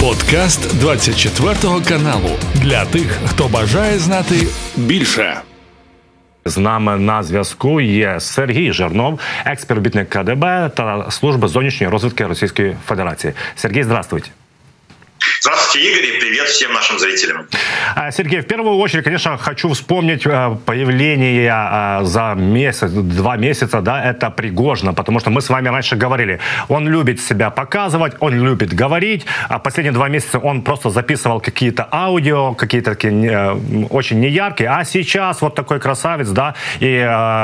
Подкаст 24 каналу для тих, хто бажає знати більше. З нами на зв'язку є Сергій Жернов, експертбітник КДБ та служби зовнішньої розвитки Російської Федерації. Сергій, здравствуйте. Здравствуйте, Игорь, и привет всем нашим зрителям. Сергей, в первую очередь, конечно, хочу вспомнить э, появление э, за месяц, два месяца, да, это Пригожина, потому что мы с вами раньше говорили, он любит себя показывать, он любит говорить, а последние два месяца он просто записывал какие-то аудио, какие-то такие э, очень неяркие, а сейчас вот такой красавец, да, и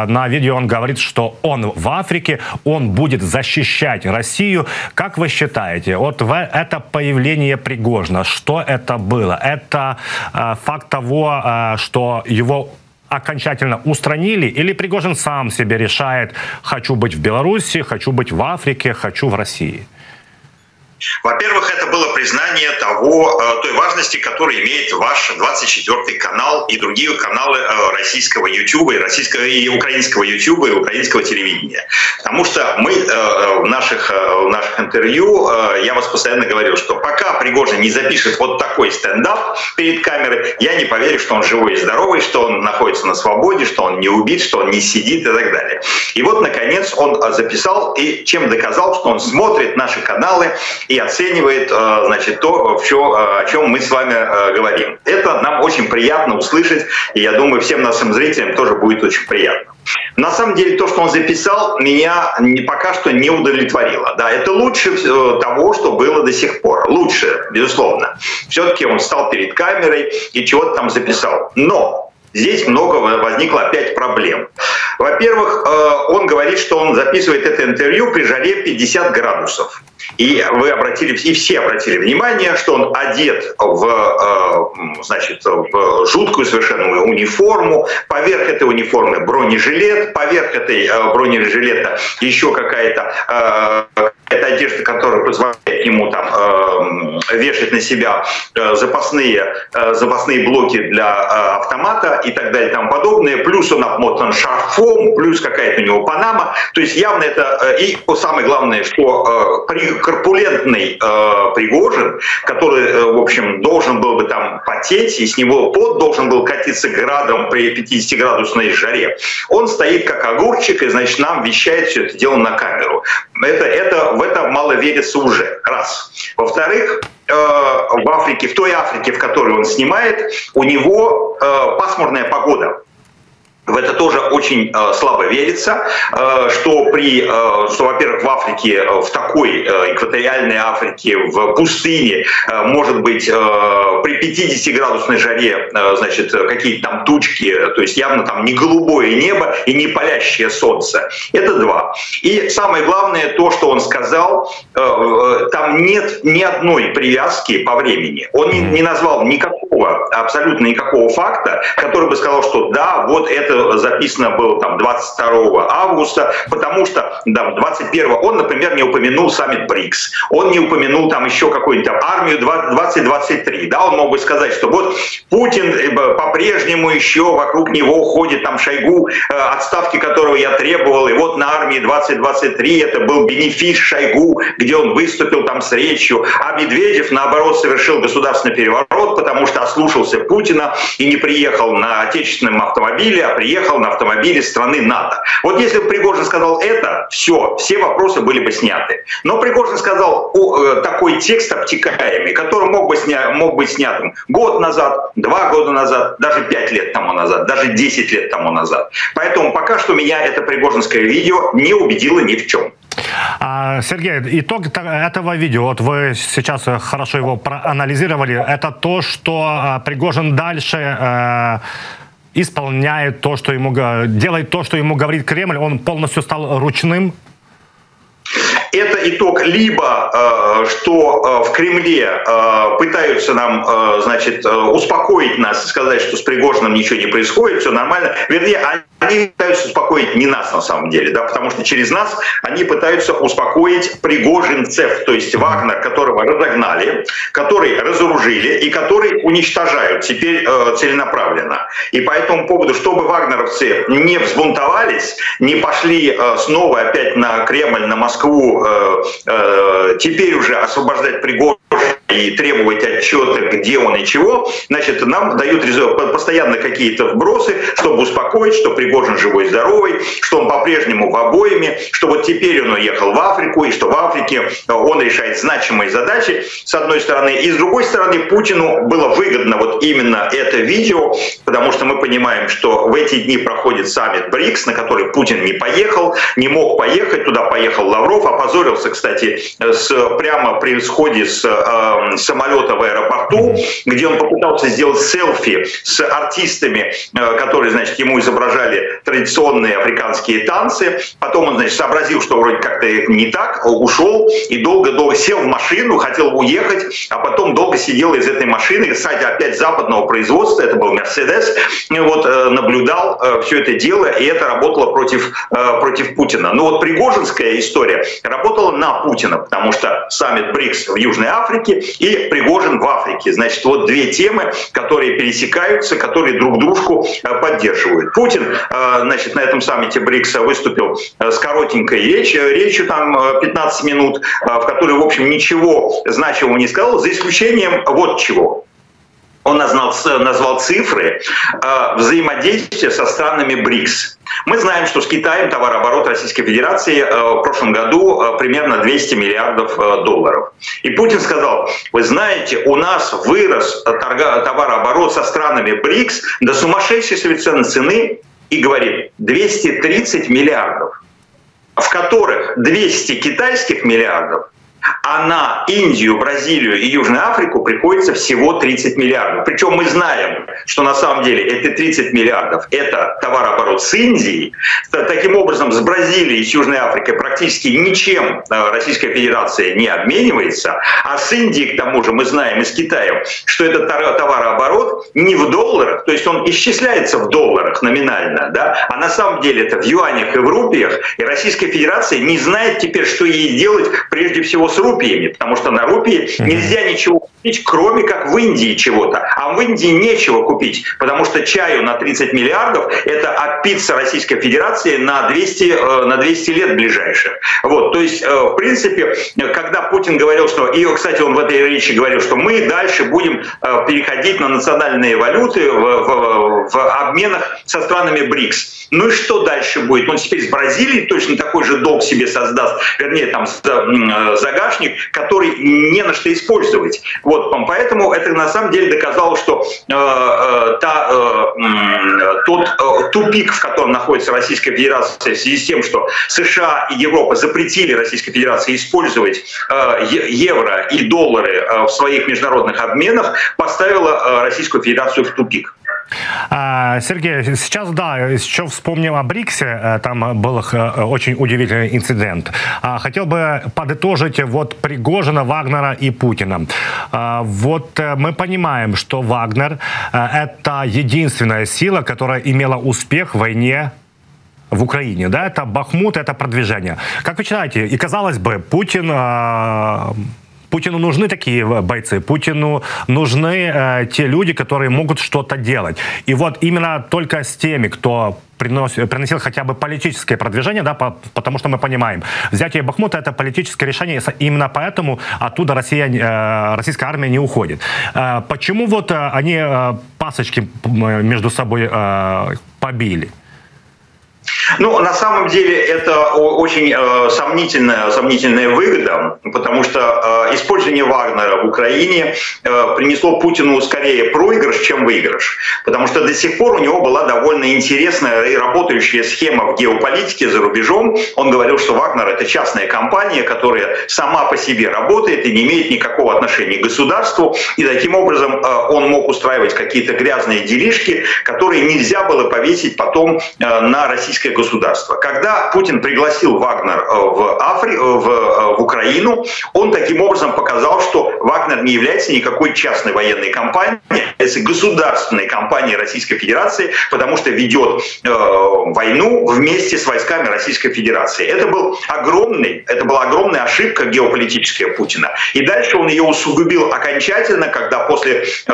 на видео он говорит, что он в Африке, он будет защищать Россию. Как вы считаете, вот это появление Пригожина, что это было? Это э, факт того, э, что его окончательно устранили, или Пригожин сам себе решает, хочу быть в Беларуси, хочу быть в Африке, хочу в России? Во-первых, это было признание того, э, той важности, которую имеет ваш 24 канал и другие каналы э, российского YouTube, и, российского, и украинского YouTube, и украинского телевидения. Потому что мы э, в наших, в наших интервью, я вас постоянно говорил, что пока Пригожин не запишет вот такой стендап перед камерой, я не поверю, что он живой и здоровый, что он находится на свободе, что он не убит, что он не сидит и так далее. И вот, наконец, он записал и чем доказал, что он смотрит наши каналы и оценивает, э, значит, то, о чем мы с вами э, говорим. Это нам очень приятно услышать, и я думаю, всем нашим зрителям тоже будет очень приятно. На самом деле то, что он записал, меня пока что не удовлетворило. Да, это лучше э, того, что было до сих пор. Лучше, безусловно. Все-таки он стал перед камерой и чего-то там записал. Но здесь много возникло опять проблем. Во-первых, он говорит, что он записывает это интервью при жаре 50 градусов. И вы обратили, и все обратили внимание, что он одет в, э, значит, в жуткую совершенно униформу, поверх этой униформы бронежилет, поверх этой э, бронежилета еще какая-то э, это одежда, которая позволяет ему там э, вешать на себя э, запасные, э, запасные блоки для э, автомата и так далее и тому подобное. Плюс он обмотан шарфом, плюс какая-то у него панама. То есть явно это... И самое главное, что корпулентный Пригожин, который, в общем, должен был бы там потеть, и с него пот должен был катиться градом при 50-градусной жаре, он стоит как огурчик, и, значит, нам вещает все это дело на камеру. Это, это в это мало верится уже. Раз. Во-вторых, в Африке, в той Африке, в которой он снимает, у него э, пасмурная погода в это тоже очень э, слабо верится, э, что при, э, что, во-первых, в Африке, э, в такой э, экваториальной Африке, в пустыне, э, может быть, э, при 50-градусной жаре, э, значит, какие-то там тучки, то есть явно там не голубое небо и не палящее солнце. Это два. И самое главное, то, что он сказал, э, э там нет ни одной привязки по времени. Он не, не назвал никакого, абсолютно никакого факта, который бы сказал, что да, вот это записано было там 22 августа, потому что да, 21 он, например, не упомянул саммит БРИКС, он не упомянул там еще какую-нибудь там армию 2023, да, он мог бы сказать, что вот Путин э, по-прежнему еще вокруг него ходит там Шойгу, э, отставки которого я требовал, и вот на армии 2023 это был бенефис Шойгу, где он выступил там с речью, а Медведев, наоборот, совершил государственный переворот, потому что ослушался Путина и не приехал на отечественном автомобиле, а приехал на автомобиле страны НАТО. Вот если бы Пригожин сказал это, все, все вопросы были бы сняты. Но Пригожин сказал э, такой текст обтекаемый, который мог, бы сня, мог быть снятым год назад, два года назад, даже пять лет тому назад, даже десять лет тому назад. Поэтому пока что меня это пригожинское видео не убедило ни в чем. А, Сергей, итог этого видео, вот вы сейчас хорошо его проанализировали, это то, что а, Пригожин дальше э, исполняет то, что ему делает то, что ему говорит Кремль, он полностью стал ручным это итог либо, э, что э, в Кремле э, пытаются нам, значит, успокоить нас и сказать, что с Пригожиным ничего не происходит, все нормально. Вернее, они пытаются успокоить не нас на самом деле, да, потому что через нас они пытаются успокоить пригожинцев, то есть Вагнер, которого разогнали, который разоружили и который уничтожают теперь целенаправленно. И по этому поводу, чтобы вагнеровцы не взбунтовались, не пошли снова опять на Кремль, на Москву, теперь уже освобождать Пригожина, и требовать отчета, где он и чего, значит, нам дают постоянно какие-то вбросы, чтобы успокоить, что Пригожин живой, здоровый, что он по-прежнему в обоими, что вот теперь он уехал в Африку, и что в Африке он решает значимые задачи, с одной стороны. И с другой стороны, Путину было выгодно вот именно это видео, потому что мы понимаем, что в эти дни проходит саммит БРИКС, на который Путин не поехал, не мог поехать, туда поехал Лавров, опозорился, кстати, с, прямо при сходе с э, самолета в аэропорту, где он попытался сделать селфи с артистами, э, которые, значит, ему изображали традиционные африканские танцы. Потом он, значит, сообразил, что вроде как-то не так, ушел и долго-долго сел в машину, хотел уехать, а потом долго сидел из этой машины, кстати, опять западного производства, это был Мерседес, вот, э, наблюдал все это дело, и это работало против, против Путина. Но вот Пригожинская история работала на Путина, потому что саммит БРИКС в Южной Африке и Пригожин в Африке. Значит, вот две темы, которые пересекаются, которые друг дружку э, поддерживают. Путин, э, значит, на этом саммите БРИКСа выступил э, с коротенькой речью, речью там 15 минут, в которой, в общем, ничего значимого не сказал, за исключением вот чего. Он назвал, назвал цифры взаимодействия со странами БРИКС. Мы знаем, что с Китаем товарооборот Российской Федерации э, в прошлом году э, примерно 200 миллиардов э, долларов. И Путин сказал, вы знаете, у нас вырос товарооборот со странами БРИКС до сумасшедшей совершенно цены и говорит 230 миллиардов, в которых 200 китайских миллиардов а на Индию, Бразилию и Южную Африку приходится всего 30 миллиардов. Причем мы знаем, что на самом деле эти 30 миллиардов – это товарооборот с Индией. Таким образом, с Бразилией и с Южной Африкой практически ничем э, Российская Федерация не обменивается. А с Индией, к тому же, мы знаем, и с Китаем, что этот товарооборот не в долларах, то есть он исчисляется в долларах номинально, да, а на самом деле это в юанях и в рупиях. И Российская Федерация не знает теперь, что ей делать прежде всего с рупиями, потому что на рупии нельзя ничего купить, кроме как в Индии чего-то. А в Индии нечего купить, потому что чаю на 30 миллиардов – это опиться Российской Федерации на 200, э, на 200 лет ближайших. Вот, то есть, э, в принципе, когда Путин говорил, что, и, кстати, он в этой речи говорил, что мы дальше будем э, переходить на национальные валюты в, в, в обменах со странами БРИКС. Ну и что дальше будет? Он теперь с Бразилией точно такой же долг себе создаст, вернее, там загашник, который не на что использовать. Вот, поэтому это на самом деле доказало, что э, э, та, э, тот э, тупик, в котором находится Российская Федерация в связи с тем, что США и Европа запретили Российской Федерации использовать э, евро и доллары э, в своих международных обменах, поставила э, Российскую Федерацию в тупик. А, Сергей, сейчас, да, еще вспомнил о БРИКСе, э, там был э, очень удивительный инцидент. А, хотел бы подытожить вот Пригожина, Вагнера и Путина. А, вот э, мы понимаем, что Вагнер — это единственная сила, которая имела успех в войне в Украине, да, это Бахмут, это продвижение. Как вы считаете, и казалось бы, Путин Путину нужны такие бойцы, Путину нужны э, те люди, которые могут что-то делать. И вот именно только с теми, кто приносил, приносил хотя бы политическое продвижение, да, по, потому что мы понимаем, взятие Бахмута это политическое решение, именно поэтому оттуда Россия, э, российская армия не уходит. Э, почему вот э, они э, пасочки между собой э, побили? Ну, на самом деле это очень э, сомнительная, сомнительная выгода, потому что э, использование Вагнера в Украине э, принесло Путину скорее проигрыш, чем выигрыш. Потому что до сих пор у него была довольно интересная и работающая схема в геополитике за рубежом. Он говорил, что Вагнер это частная компания, которая сама по себе работает и не имеет никакого отношения к государству. И таким образом э, он мог устраивать какие-то грязные делишки, которые нельзя было повесить потом э, на российское государства. Когда Путин пригласил Вагнер э, в, Афри... Э, в, э, в Украину, он таким образом показал, что Вагнер не является никакой частной военной компанией, это государственной компанией Российской Федерации, потому что ведет э, войну вместе с войсками Российской Федерации. Это был огромный, это была огромная ошибка геополитическая Путина. И дальше он ее усугубил окончательно, когда после э,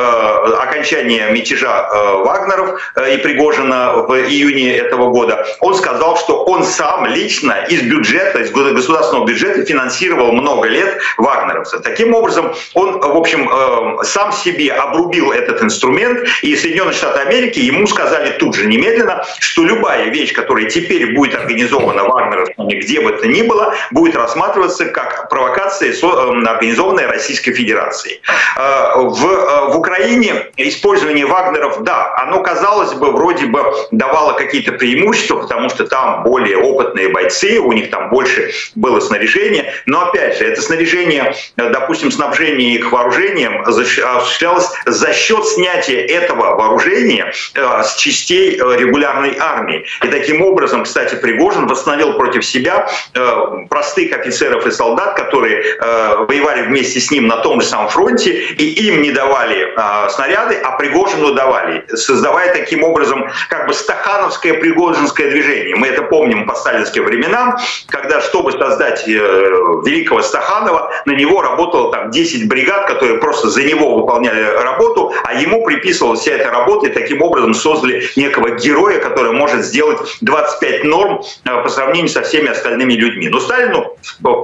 окончания мятежа э, Вагнеров э, и Пригожина в июне этого года он он сказал, что он сам лично из бюджета, из государственного бюджета финансировал много лет вагнеровцев. Таким образом, он, в общем, э, сам себе обрубил этот инструмент, и Соединенные Штаты Америки ему сказали тут же немедленно, что любая вещь, которая теперь будет организована вагнеровцами, где бы то ни было, будет рассматриваться как провокация, э, организованная Российской Федерацией. Э, в, в Украине использование вагнеров, да, оно, казалось бы, вроде бы давало какие-то преимущества, потому что там более опытные бойцы, у них там больше было снаряжения, но опять же, это снаряжение, допустим, снабжение их вооружением осуществлялось за счет снятия этого вооружения э, с частей э, регулярной армии. И таким образом, кстати, Пригожин восстановил против себя э, простых офицеров и солдат, которые воевали вместе с ним на том же самом фронте, и им не давали снаряды, а Пригожину давали, создавая таким образом как бы стахановское пригожинское движение. Мы это помним по сталинским временам, когда, чтобы создать великого Стаханова, на него работало там 10 бригад, которые просто за него выполняли работу, а ему приписывалась вся эта работа, и таким образом создали некого героя, который может сделать 25 норм э, по сравнению со всеми остальными людьми. Но Сталину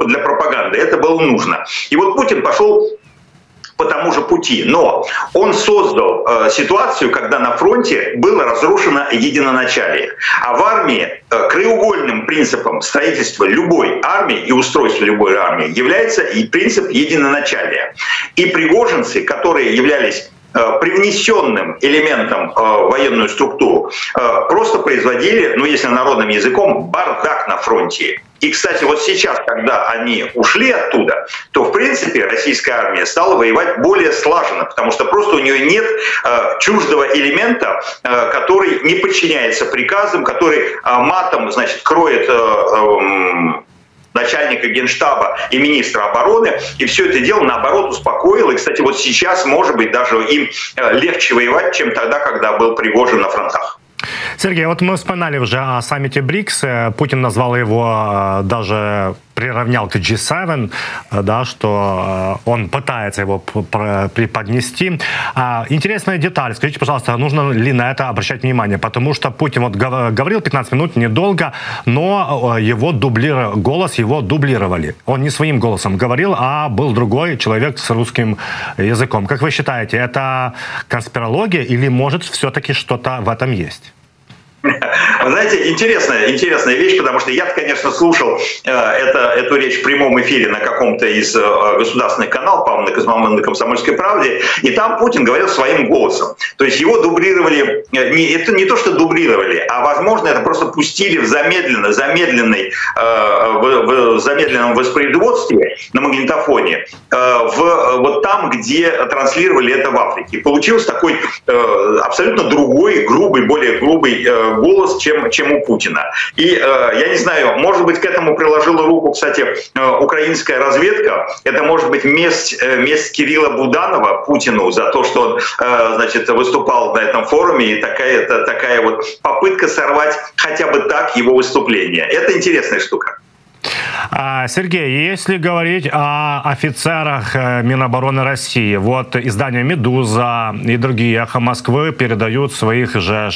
для пропаганды это было нужно. И вот Путин пошел по тому же пути. Но он создал э, ситуацию, когда на фронте было разрушено единоначалие. А в армии э, краеугольным принципом строительства любой армии и устройства любой армии является и принцип единоначалия. И пригожинцы, которые являлись привнесенным элементом э, в военную структуру, э, просто производили, ну если народным языком, бардак на фронте. И, кстати, вот сейчас, когда они ушли оттуда, то, в принципе, российская армия стала воевать более слаженно, потому что просто у нее нет э, чуждого элемента, э, который не подчиняется приказам, который э, матом, значит, кроет э, э, начальника генштаба и министра обороны, и все это дело, наоборот, успокоило. И, кстати, вот сейчас, может быть, даже им э, легче воевать, чем тогда, когда был Пригожин на фронтах. Сергей, вот мы вспоминали уже о саммите БРИКС. Путин назвал его э, даже приравнял к G7, э, да, что э, он пытается его преподнести. А, интересная деталь. Скажите, пожалуйста, нужно ли на это обращать внимание? Потому что Путин вот говорил 15 минут недолго, но его дублир... голос его дублировали. Он не своим голосом говорил, а был другой человек с русским языком. Как вы считаете, это конспирология или может все-таки что-то в этом есть? Вы знаете, интересная, интересная вещь, потому что я, конечно, слушал э, это, эту речь в прямом эфире на каком-то из э, государственных каналов, по-моему, на, на «Комсомольской правде», и там Путин говорил своим голосом. То есть его дублировали, э, не, это не то, что дублировали, а, возможно, это просто пустили в замедленно, замедленной, э, в, в замедленном воспроизводстве на магнитофоне, э, в, вот там, где транслировали это в Африке. получился такой э, абсолютно другой, грубый, более грубый голос, чем, чем у Путина. И э, я не знаю, может быть, к этому приложила руку, кстати, э, украинская разведка. Это может быть месть, э, месть Кирилла Буданова Путину за то, что он значит, выступал на этом форуме, и такая, такая вот попытка сорвать хотя бы так его выступление. Это интересная штука. А, Сергей, если говорить о офицерах э, Минобороны России, вот издание «Медуза» и другие «Эхо Москвы» передают своих же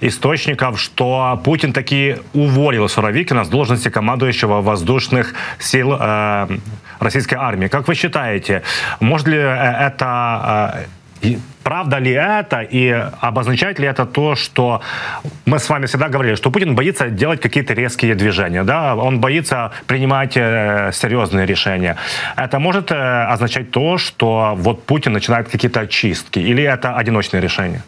источников, что Путин таки уволил Суровикина с должности командующего воздушных сил э, российской армии. Как вы считаете, может ли э, это Правда ли это и обозначает ли это то, что мы с вами всегда говорили, что Путин боится делать какие-то резкие движения, да, он боится принимать э, серьезные решения. Это может э, означать то, что вот Путин начинает какие-то очистки, или это одиночные решения?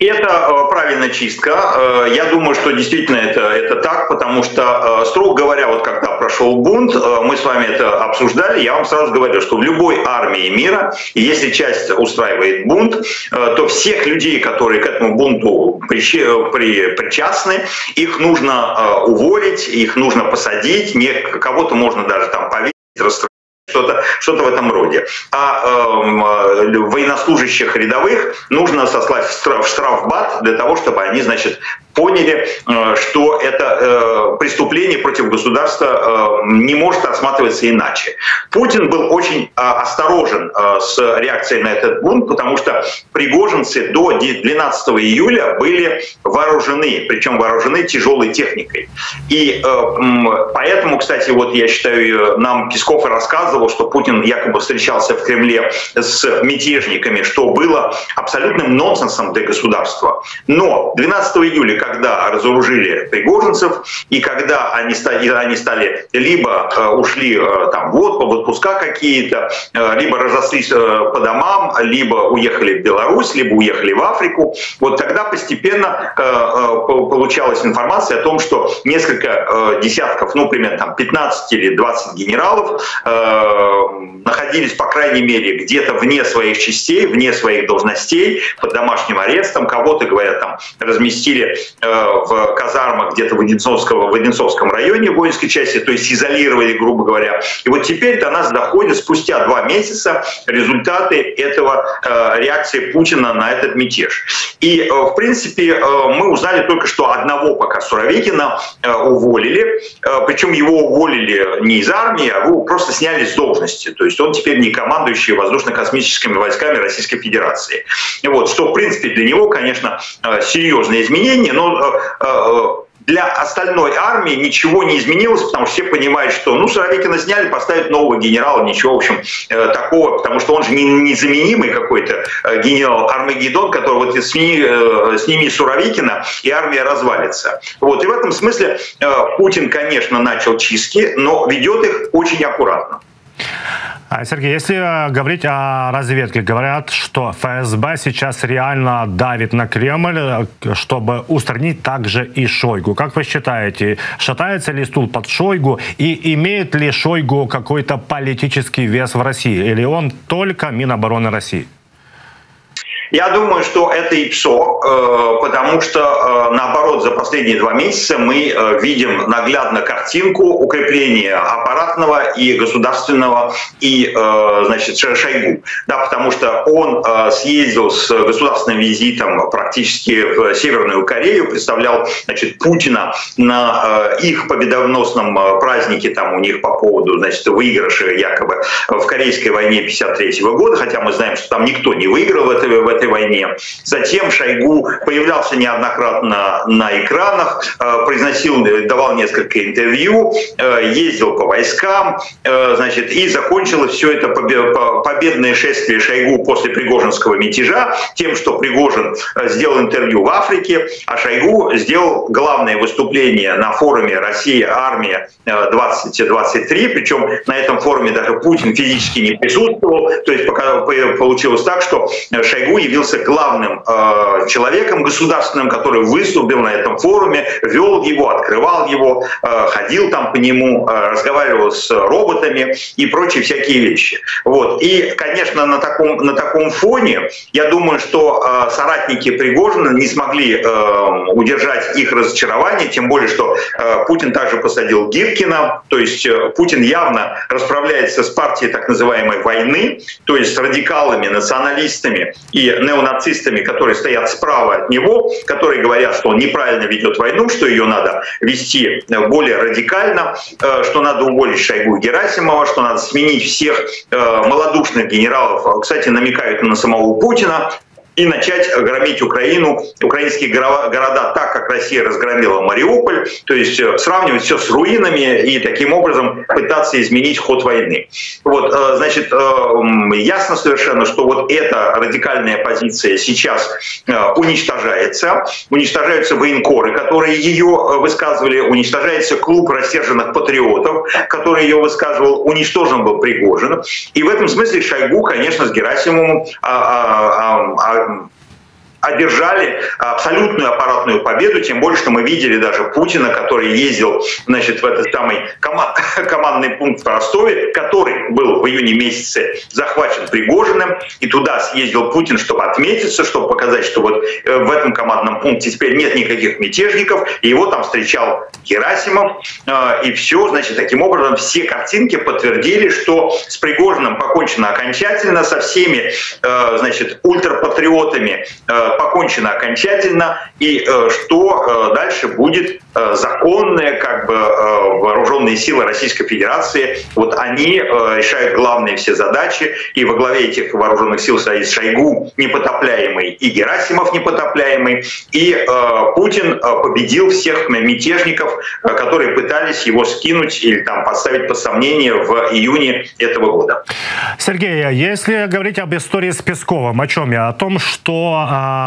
Это э, правильная чистка. Э, я думаю, что действительно это, это так, потому что, э, строго говоря, вот когда прошел бунт, мы с вами это обсуждали, я вам сразу говорю, что в любой армии мира, если часть устраивает бунт, то всех людей, которые к этому бунту причастны, их нужно уволить, их нужно посадить, кого-то можно даже там повесить, что-то что в этом роде. А э, военнослужащих рядовых нужно сослать в штрафбат для того, чтобы они, значит, поняли, э, что это э, преступление против государства э, не может рассматриваться иначе. Путин был очень осторожен с реакцией на этот бунт, потому что пригожинцы до 12 июля были вооружены, причем вооружены тяжелой техникой. И поэтому, кстати, вот я считаю, нам Песков рассказывал, что Путин якобы встречался в Кремле с мятежниками, что было абсолютным нонсенсом для государства. Но 12 июля, когда разоружили пригожинцев, и когда они стали, они стали либо э, ушли э, там, в отпуска какие-то, э, либо разослись по домам, либо уехали в Беларусь, либо уехали в Африку, вот тогда постепенно получалась информация о том, что несколько десятков, ну, примерно там 15 или 20 генералов находились, по крайней мере, где-то вне своих частей, вне своих должностей, под домашним арестом. Кого-то, говорят, там разместили в казармах где-то в, Одинцовском, в Одинцовском районе воинской части, то есть изолировали, грубо говоря. И вот теперь до нас доходят спустя два месяца результаты этого э, реакции Путина на этот мятеж. И, э, в принципе, э, мы узнали только, что одного пока Суровикина э, уволили, э, причем его уволили не из армии, а его просто сняли с должности. То есть он теперь не командующий воздушно-космическими войсками Российской Федерации. Вот, что, в принципе, для него, конечно, э, серьезные изменения, но Э, э, для остальной армии ничего не изменилось, потому что все понимают, что ну Суровикина сняли, поставят нового генерала, ничего, в общем, э, такого, потому что он же не, незаменимый какой-то генерал Армагеддон, который вот сними, сними Суровикина, и армия развалится. Вот, и в этом смысле Путин, конечно, начал чистки, но ведет их очень аккуратно. А, Сергей, если э, говорить о разведке, говорят, что ФСБ сейчас реально давит на Кремль, э, чтобы устранить также и Шойгу. Как вы считаете, шатается ли стул под Шойгу и имеет ли Шойгу какой-то политический вес в России? Или он только Минобороны России? Я думаю, что это и ПСО, э, потому что, э, наоборот, за последние два месяца мы э, видим наглядно картинку укрепления аппаратного и государственного и, значит, Шойгу. Да, потому что он съездил с государственным визитом практически в Северную Корею, представлял, значит, Путина на их победоносном празднике, там у них по поводу, значит, выигрыша якобы в Корейской войне 53 года, хотя мы знаем, что там никто не выиграл в этой, в этой войне. Затем Шойгу появлялся неоднократно на экранах, э, произносил, давал несколько интервью, э, ездил по войскам, э, значит, и закончилось все это победное шествие Шойгу после Пригожинского мятежа тем, что Пригожин сделал интервью в Африке, а Шойгу сделал главное выступление на форуме «Россия, армия 2023», причем на этом форуме даже Путин физически не присутствовал, то есть пока получилось так, что Шойгу явился главным э, человеком государственным, который выступил на этом форуме, вел его, открывал его, э, ходил там по нему, э, разговаривал с роботами и прочие всякие вещи. Вот. И, конечно, на таком, на таком фоне, я думаю, что э, соратники Пригожина не смогли э, удержать их разочарование, тем более, что э, Путин также посадил Гиркина, то есть э, Путин явно расправляется с партией так называемой войны, то есть с радикалами, националистами и неонацистами, которые стоят справа от него, которые говорят, что он неправильно ведет войну, что ее надо вести более радикально, э, что надо уволить Шойгу и Герасимова, что надо сменить всех э, малодушных генералов, кстати, намекают на самого Путина, и начать громить Украину, украинские города так, как Россия разгромила Мариуполь, то есть э, сравнивать все с руинами и таким образом пытаться изменить ход войны. Вот, э, значит, э, ясно совершенно, что вот эта радикальная позиция сейчас уничтожается, уничтожаются военкоры, которые ее высказывали, уничтожается клуб рассерженных патриотов, который ее высказывал, уничтожен был Пригожин. И в этом смысле Шойгу, конечно, с Герасимовым а, а, а, um, одержали абсолютную аппаратную победу, тем более, что мы видели даже Путина, который ездил значит, в этот самый командный пункт в Ростове, который был в июне месяце захвачен Пригожиным, и туда съездил Путин, чтобы отметиться, чтобы показать, что вот э, в этом командном пункте теперь нет никаких мятежников, и его там встречал Герасимов, э, и все, значит, таким образом все картинки подтвердили, что с Пригожиным покончено окончательно, со всеми, э, значит, ультрапатриотами покончено окончательно и что дальше будет законные как бы вооруженные силы Российской Федерации, вот они решают главные все задачи, и во главе этих вооруженных сил стоит Шойгу непотопляемый и Герасимов непотопляемый, и Путин победил всех мятежников, которые пытались его скинуть или там поставить под сомнение в июне этого года. Сергей, а если говорить об истории с Песковым, о чем я? О том, что а,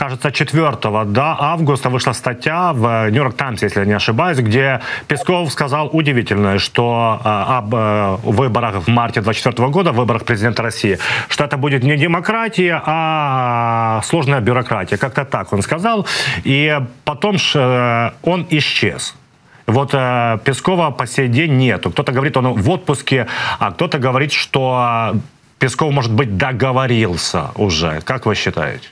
кажется, 4 да, августа вышла статья в Нью-Йорк Таймс, если я не ошибаюсь, где Песков сказал удивительное, что э, об э, выборах в марте 2024 года, выборах президента России, что это будет не демократия, а сложная бюрократия. Как-то так он сказал. И потом э, он исчез. Вот э, Пескова по сей день нету. Кто-то говорит, он в отпуске, а кто-то говорит, что Песков, может быть, договорился уже. Как вы считаете?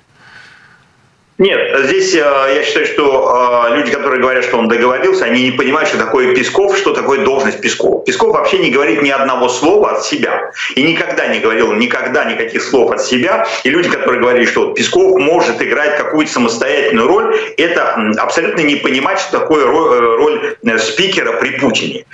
Нет, здесь э, я считаю, что э, люди, которые говорят, что он договорился, они не понимают, что такое Песков, что такое должность Песков. Песков вообще не говорит ни одного слова от себя. И никогда не говорил никогда никаких слов от себя. И люди, которые говорили, что Песков может играть какую-то самостоятельную роль, это абсолютно не понимать, что такое э, роль спикера при Путине.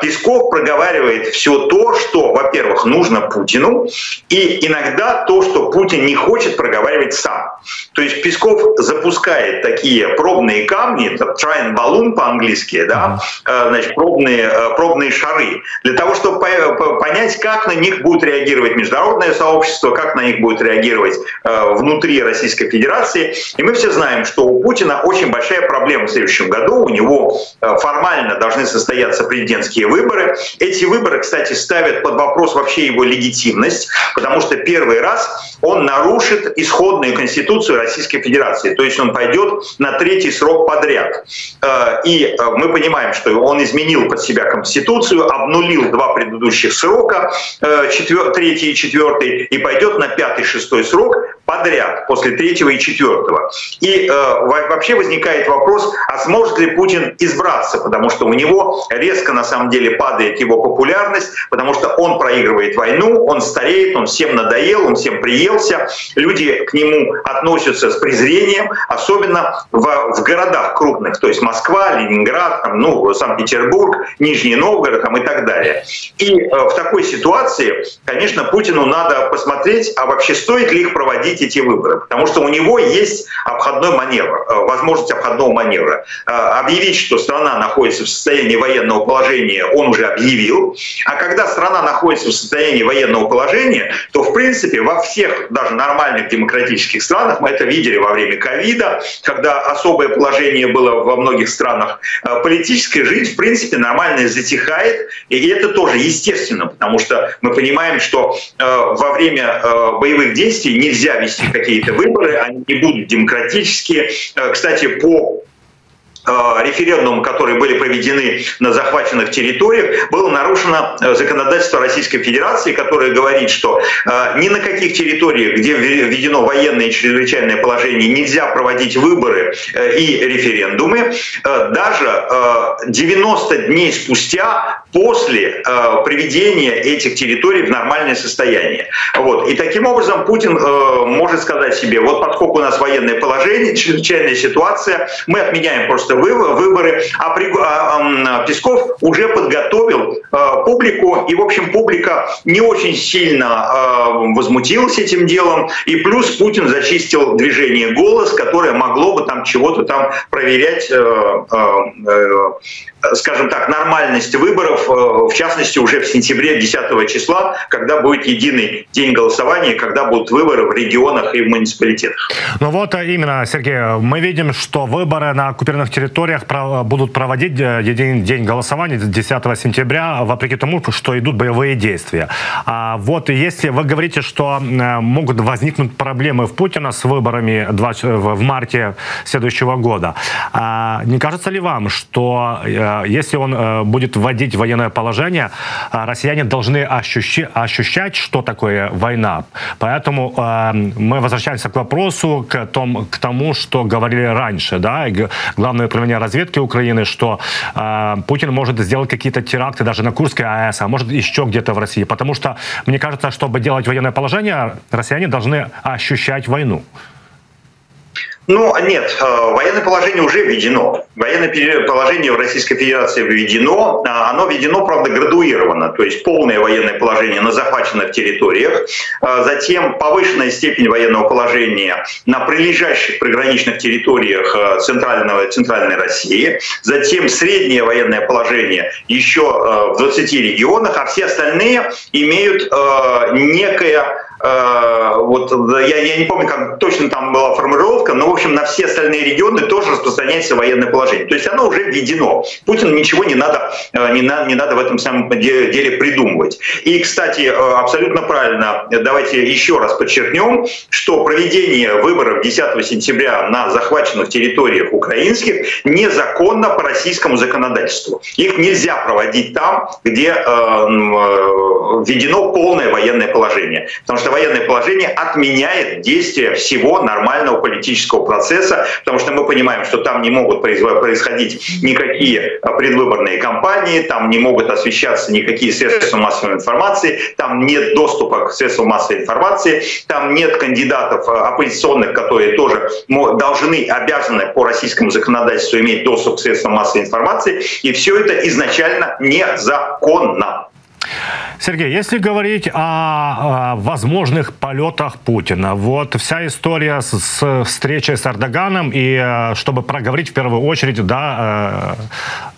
Песков проговаривает все то, что, во-первых, нужно Путину, и иногда то, что Путин не хочет проговаривать сам. То есть Песков запускает такие пробные камни, try and balloon по-английски, да, uh-huh. значит, пробные, э, пробные шары, для того, чтобы понять, как на них будет реагировать международное сообщество, как на них будет реагировать э, внутри Российской Федерации. И мы все знаем, что у Путина очень большая проблема в следующем году. У него формально должны состояться президентские выборы. Эти выборы, кстати, ставят под вопрос вообще его легитимность, потому что первый раз он нарушит исходную конституцию Российской Федерации администрации. То есть он пойдет на третий срок подряд. Э, и э, мы понимаем, что он изменил под себя Конституцию, обнулил два предыдущих срока, э, третий и четвертый, и пойдет на пятый, шестой срок подряд, после третьего и четвертого. И вообще возникает вопрос, а сможет ли Путин избраться, потому что у него резко на самом деле падает его популярность, потому что он проигрывает войну, он стареет, он всем надоел, он всем приелся, люди к нему относятся с презрением, населением, особенно в, в городах крупных, то есть Москва, Ленинград, там, ну, Санкт-Петербург, Нижний Новгород там, и так далее. И э, в такой ситуации, конечно, Путину надо посмотреть, а вообще стоит ли их проводить эти выборы, потому что у него есть обходной маневр, э, возможность обходного маневра. Э, объявить, что страна находится в состоянии военного положения, он уже объявил, а когда страна находится в состоянии военного положения, то, в принципе, во всех даже нормальных демократических странах, мы это видели во время время ковида, когда особое положение было во многих странах, э, политическая жизнь, в принципе, нормально затихает. И это тоже естественно, потому что мы понимаем, что э, во время э, боевых действий нельзя вести какие-то выборы, они не будут демократические. Кстати, по Э, референдумы, которые были проведены на захваченных территориях, было нарушено э, законодательство Российской Федерации, которое говорит, что э, ни на каких территориях, где введено военное и чрезвычайное положение, нельзя проводить выборы и референдумы. Даже 90 дней спустя после приведения этих территорий в нормальное состояние. Вот. И таким образом Путин может сказать себе, вот поскольку у нас военное положение, чрезвычайная ситуация, мы отменяем просто выборы, а, а Песков уже подготовил а, публику, и, в общем, публика не очень сильно а, возмутилась этим делом, и плюс Путин зачистил движение «Голос», которое могло бы там чего-то там проверять э, э, скажем так, нормальность выборов, э, в частности, уже в сентябре 10 числа, когда будет единый день голосования, когда будут выборы в регионах и в муниципалитетах. Ну вот именно, Сергей, мы видим, что выборы на оккупированных территориях территориях будут проводить э, день, день голосования 10 сентября, вопреки тому, что идут боевые действия. А вот если вы говорите, что э, могут возникнуть проблемы в Путина с выборами в марте следующего года, а не кажется ли вам, что э, если он будет вводить военное положение, россияне должны ощущать, что такое война? Поэтому мы возвращаемся к вопросу, к, том, к тому, что говорили раньше. Да? Главное управления разведки Украины, что э, Путин может сделать какие-то теракты даже на Курской АЭС, а может еще где-то в России. Потому что, мне кажется, чтобы делать военное положение, россияне должны ощущать войну. Ну, нет, э, военное положение уже введено. Военное положение в Российской Федерации введено. А оно введено, правда, градуировано. То есть полное военное положение на захваченных территориях. А затем повышенная степень военного положения на прилежащих приграничных территориях э, центрального, центральной России. Затем среднее военное положение еще э, в 20 регионах. А все остальные имеют некое вот я, я не помню, как точно там была формулировка, но, в общем, на все остальные регионы тоже распространяется военное положение. То есть оно уже введено. Путину ничего не надо, э, не, на, не надо в этом самом деле придумывать. И, кстати, э, абсолютно правильно, давайте еще раз подчеркнем, что проведение выборов 10 сентября на захваченных территориях украинских незаконно по российскому законодательству. Их нельзя проводить там, где э, введено полное военное положение. Потому что военное положение отменяет действие всего нормального политического процесса, потому что мы понимаем, что там не могут происходить никакие предвыборные кампании, там не могут освещаться никакие средства массовой информации, там нет доступа к средствам массовой информации, там нет кандидатов э, оппозиционных, которые тоже должны, обязаны по российскому законодательству иметь доступ к средствам массовой информации, и все это изначально незаконно. Сергей, если говорить о, о возможных полетах Путина, вот вся история с, с встречей с Эрдоганом и э, чтобы проговорить в первую очередь, да,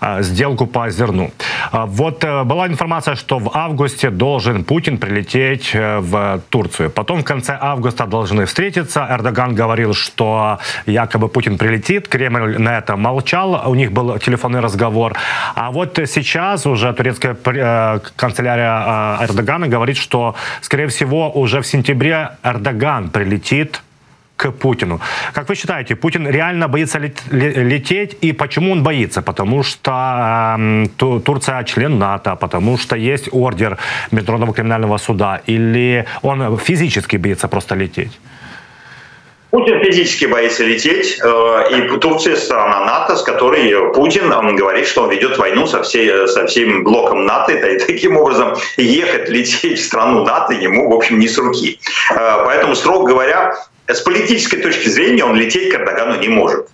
э, э, сделку по зерну. Вот была информация, что в августе должен Путин прилететь в Турцию. Потом в конце августа должны встретиться. Эрдоган говорил, что якобы Путин прилетит. Кремль на это молчал. У них был телефонный разговор. А вот сейчас уже турецкая канцелярия Эрдогана говорит, что, скорее всего, уже в сентябре Эрдоган прилетит к Путину. Как вы считаете, Путин реально боится лететь? И почему он боится? Потому что э, Турция член НАТО, потому что есть ордер Международного криминального суда, или он физически боится просто лететь? Путин физически боится лететь, э, и Турция страна НАТО, с которой Путин он говорит, что он ведет войну со, всей, со всем блоком НАТО, и таким образом ехать, лететь в страну НАТО ему, в общем, не с руки. Э, поэтому, строго говоря, с политической точки зрения он лететь к Эрдогану не может.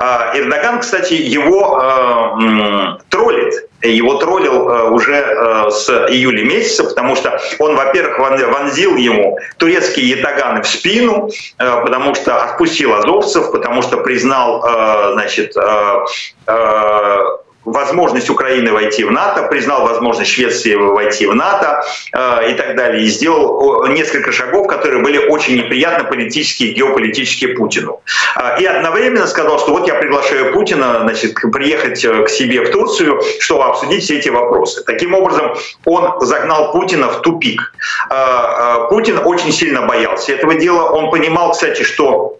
Э, Эрдоган, кстати, его э, троллит. Его троллил э, уже с июля месяца, потому что он, во-первых, вонзил ему турецкие ятаганы в спину, потому что отпустил азовцев, потому что признал, значит, возможность Украины войти в НАТО, признал возможность Швеции войти в НАТО э, и так далее, и сделал несколько шагов, которые были очень неприятны политически и геополитически Путину. Э, и одновременно сказал, что вот я приглашаю Путина значит, приехать э, к себе в Турцию, чтобы обсудить все эти вопросы. Таким образом, он загнал Путина в тупик. Э, э, Путин очень сильно боялся этого дела. Он понимал, кстати, что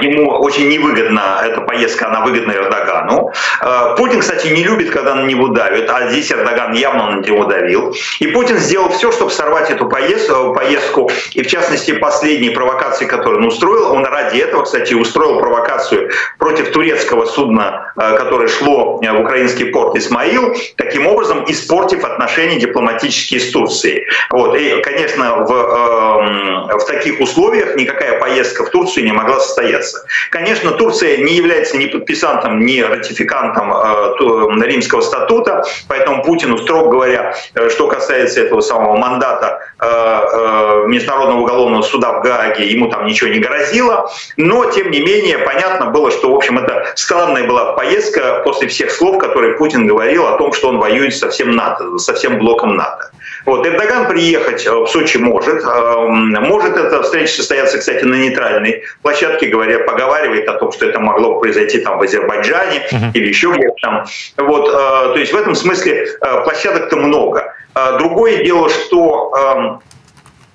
ему очень невыгодна эта поездка, она выгодна Эрдогану. А, Путин, кстати, не любит, когда на него давят, а здесь Эрдоган явно на него давил. И Путин сделал все, чтобы сорвать эту поездку, поездку и в частности последние провокации, которые он устроил. Он ради этого, кстати, устроил провокацию против турецкого судна, которое шло в украинский порт Исмаил, таким образом испортив отношения дипломатические с Турцией. Вот. И, конечно, в, э, в таких условиях никакая поездка в Турцию не могла состояться. Конечно, Турция не является ни подписантом, ни ратификантом э, Римского статута, поэтому Путину, строго говоря, э, что касается этого самого мандата э, Международного уголовного суда в Гааге, ему там ничего не грозило, но, тем не менее, понятно было, что, в общем, это странная была поездка после всех слов, которые Путин говорил о том, что он воюет со всем НАТО, со всем блоком НАТО. Вот, Эрдоган приехать в Сочи может. Может эта встреча состояться, кстати, на нейтральной площадке говоря, поговаривает о том, что это могло произойти там в Азербайджане uh-huh. или еще где-то там. Вот, э, то есть в этом смысле э, площадок-то много. Э, другое дело, что эм,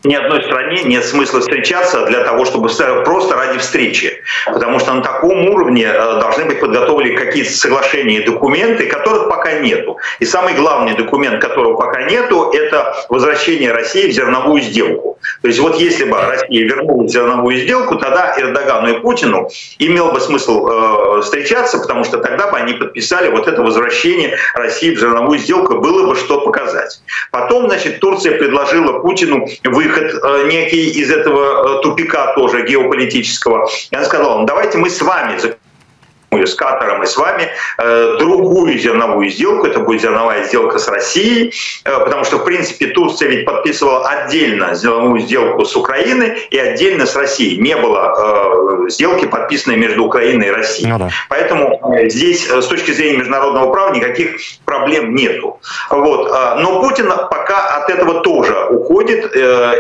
ни одной стране нет смысла встречаться для того, чтобы просто ради встречи. Потому что на таком уровне э, должны быть подготовлены какие-то соглашения и документы, которых пока нету. И самый главный документ, которого пока нету, это возвращение России в зерновую сделку. То есть вот если бы Россия вернула зерновую сделку, тогда Эрдогану и Путину имел бы смысл э, встречаться, потому что тогда бы они подписали вот это возвращение России в зерновую сделку, было бы что показать. Потом, значит, Турция предложила Путину выход э, некий из этого э, тупика тоже геополитического. И она сказала, давайте мы с вами с Катаром и с вами э, другую зерновую сделку. Это будет зерновая сделка с Россией, э, потому что, в принципе, Турция ведь подписывала отдельно зерновую сделку с Украиной и отдельно с Россией. Не было э, сделки, подписанной между Украиной и Россией. Ну, да. Поэтому здесь с точки зрения международного права никаких проблем нету. Вот. Но Путин пока от этого тоже уходит.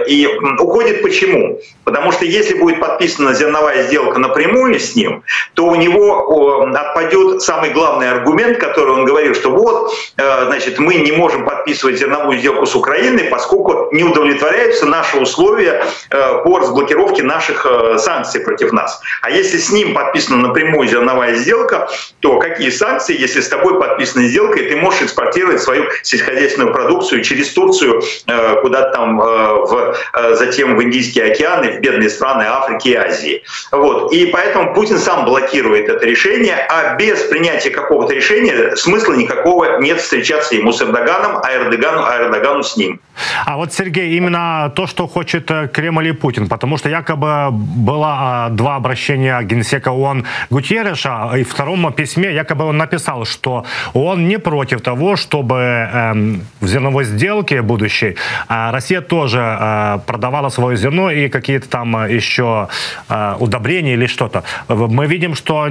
И уходит почему? Потому что если будет подписана зерновая сделка напрямую с ним, то у него отпадет самый главный аргумент, который он говорил, что вот, э, значит, мы не можем подписывать зерновую сделку с Украиной, поскольку не удовлетворяются наши условия э, по разблокировке наших э, санкций против нас. А если с ним подписана напрямую зерновая сделка, то какие санкции, если с тобой подписана сделка, и ты можешь экспортировать свою сельскохозяйственную продукцию через Турцию куда-то там в, затем в Индийские океаны, в бедные страны Африки и Азии. Вот. И поэтому Путин сам блокирует это решение решение, а без принятия какого-то решения смысла никакого нет встречаться ему с Эрдоганом, а Эрдогану, а Эрдогану с ним. А вот, Сергей, именно то, что хочет э, Кремль и Путин, потому что якобы было а, два обращения генсека ООН Гутерреша, и в втором письме якобы он написал, что он не против того, чтобы эм, в зерновой сделке будущей э, Россия тоже э, продавала свое зерно и какие-то там еще удобрения или что-то. Мы видим, что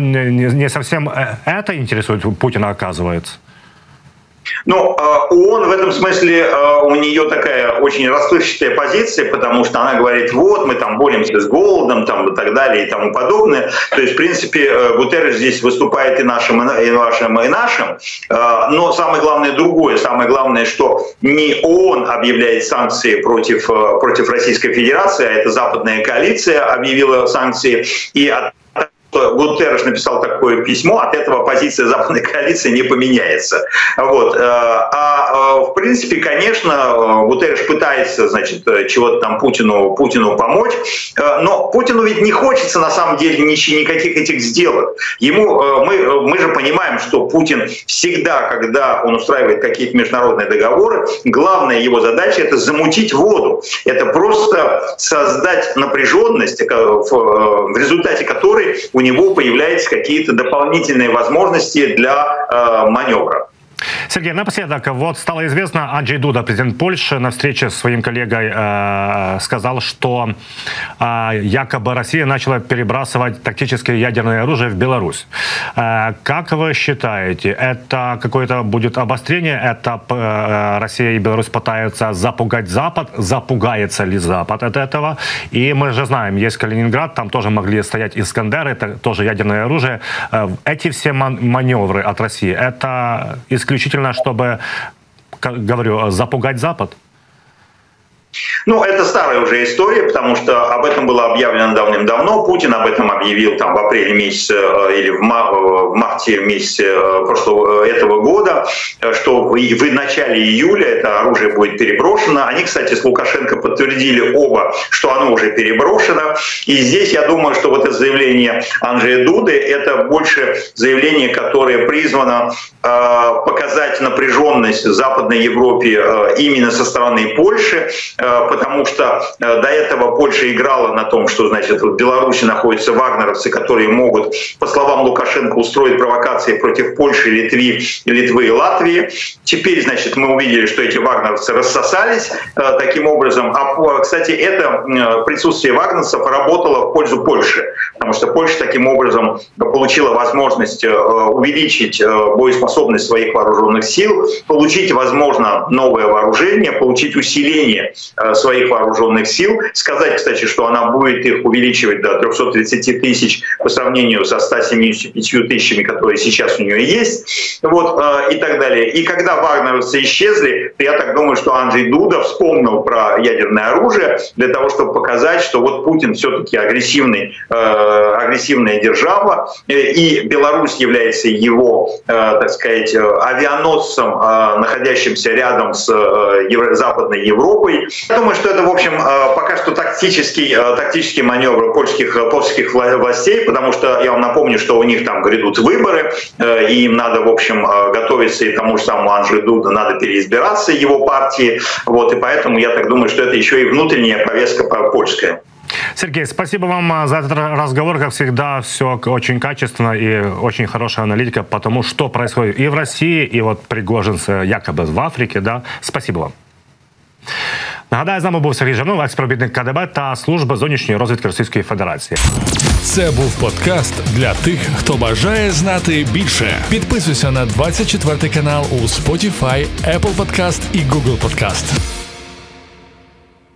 не совсем э, это интересует Путина, оказывается. Ну, а, ООН в этом смысле, а, у нее такая очень расплывчатая позиция, потому что она говорит, вот, мы там боремся с голодом там, и так далее и тому подобное. То есть, в принципе, э, Гутерреш здесь выступает и нашим, и вашим, и нашим. Но самое главное другое. Самое главное, что не ООН объявляет санкции против, э, против Российской Федерации, а это западная коалиция объявила санкции. И от Гутерреш написал такое письмо, от этого позиция западной коалиции не поменяется. Вот. Э, а э, в принципе, конечно, Гутерреш пытается, значит, чего-то там Путину, Путину помочь, э, но Путину ведь не хочется на самом деле никаких этих сделок. Ему, мы, мы же понимаем, что Путин всегда, когда он устраивает какие-то международные договоры, главная его задача это замутить воду. Это просто создать напряженность, в результате которой у него появляются какие-то дополнительные возможности для э, маневра. Сергей, напоследок, вот стало известно, Анджей Дуда, президент Польши, на встрече с своим коллегой э, сказал, что э, якобы Россия начала перебрасывать тактическое ядерное оружие в Беларусь. Э, как вы считаете, это какое-то будет обострение? Это э, Россия и Беларусь пытаются запугать Запад? Запугается ли Запад от этого? И мы же знаем, есть Калининград, там тоже могли стоять Искандеры, это тоже ядерное оружие. Э, эти все маневры от России, это исключительно исключительно, чтобы, как говорю, запугать Запад? Ну, это старая уже история, потому что об этом было объявлено давным-давно. Путин об этом объявил там в апреле месяце э, или в, марте месяце э, прошлого э, этого года, что в, в начале июля это оружие будет переброшено. Они, кстати, с Лукашенко подтвердили оба, что оно уже переброшено. И здесь я думаю, что вот это заявление Анджея Дуды, это больше заявление, которое призвано э, показать напряженность в Западной Европе э, именно со стороны Польши, э, потому что э, до этого Польша играла на том, что, значит, в Беларуси находятся вагнеровцы, которые могут, по словам Лукашенко, устроить провокации против Польши, Литвы, Литвы и Латвии. Теперь, значит, мы увидели, что эти вагнеровцы рассосались э, таким образом. А, кстати, это э, присутствие вагнерцев работало в пользу Польши, потому что Польша таким образом получила возможность увеличить боеспособность своих вооруженных сил, получить, возможно, новое вооружение, получить усиление своих вооруженных сил. Сказать, кстати, что она будет их увеличивать до 330 тысяч по сравнению со 175 тысячами, которые сейчас у нее есть, вот, э, и так далее. И когда вагнеровцы исчезли, я так думаю, что Анджей Дуда вспомнил про ядерное оружие для того, чтобы показать, что вот Путин все-таки агрессивный э, агрессивная держава, и Беларусь является его, так сказать, авианосцем, находящимся рядом с Западной Европой. Я думаю, что это, в общем, пока что тактический, тактический маневр польских, польских властей, потому что я вам напомню, что у них там грядут выборы, и им надо, в общем, готовиться и тому же самому Анжи Дуда надо переизбираться его партии. Вот, и поэтому я так думаю, что это еще и внутренняя повестка польская. Сергей, спасибо вам за этот разговор. Как всегда, все очень качественно и очень хорошая аналитика по тому, что происходит и в России, и вот Пригожин якобы в Африке. Да? Спасибо вам. Нагадаю, з нами був Сергій Жанов, експробітник КДБ та служба зовнішньої розвідки Російської Федерації. Це був подкаст для тих, хто бажає знати більше. Підписуйся на 24 канал у Spotify, Apple Podcast і Google Podcast.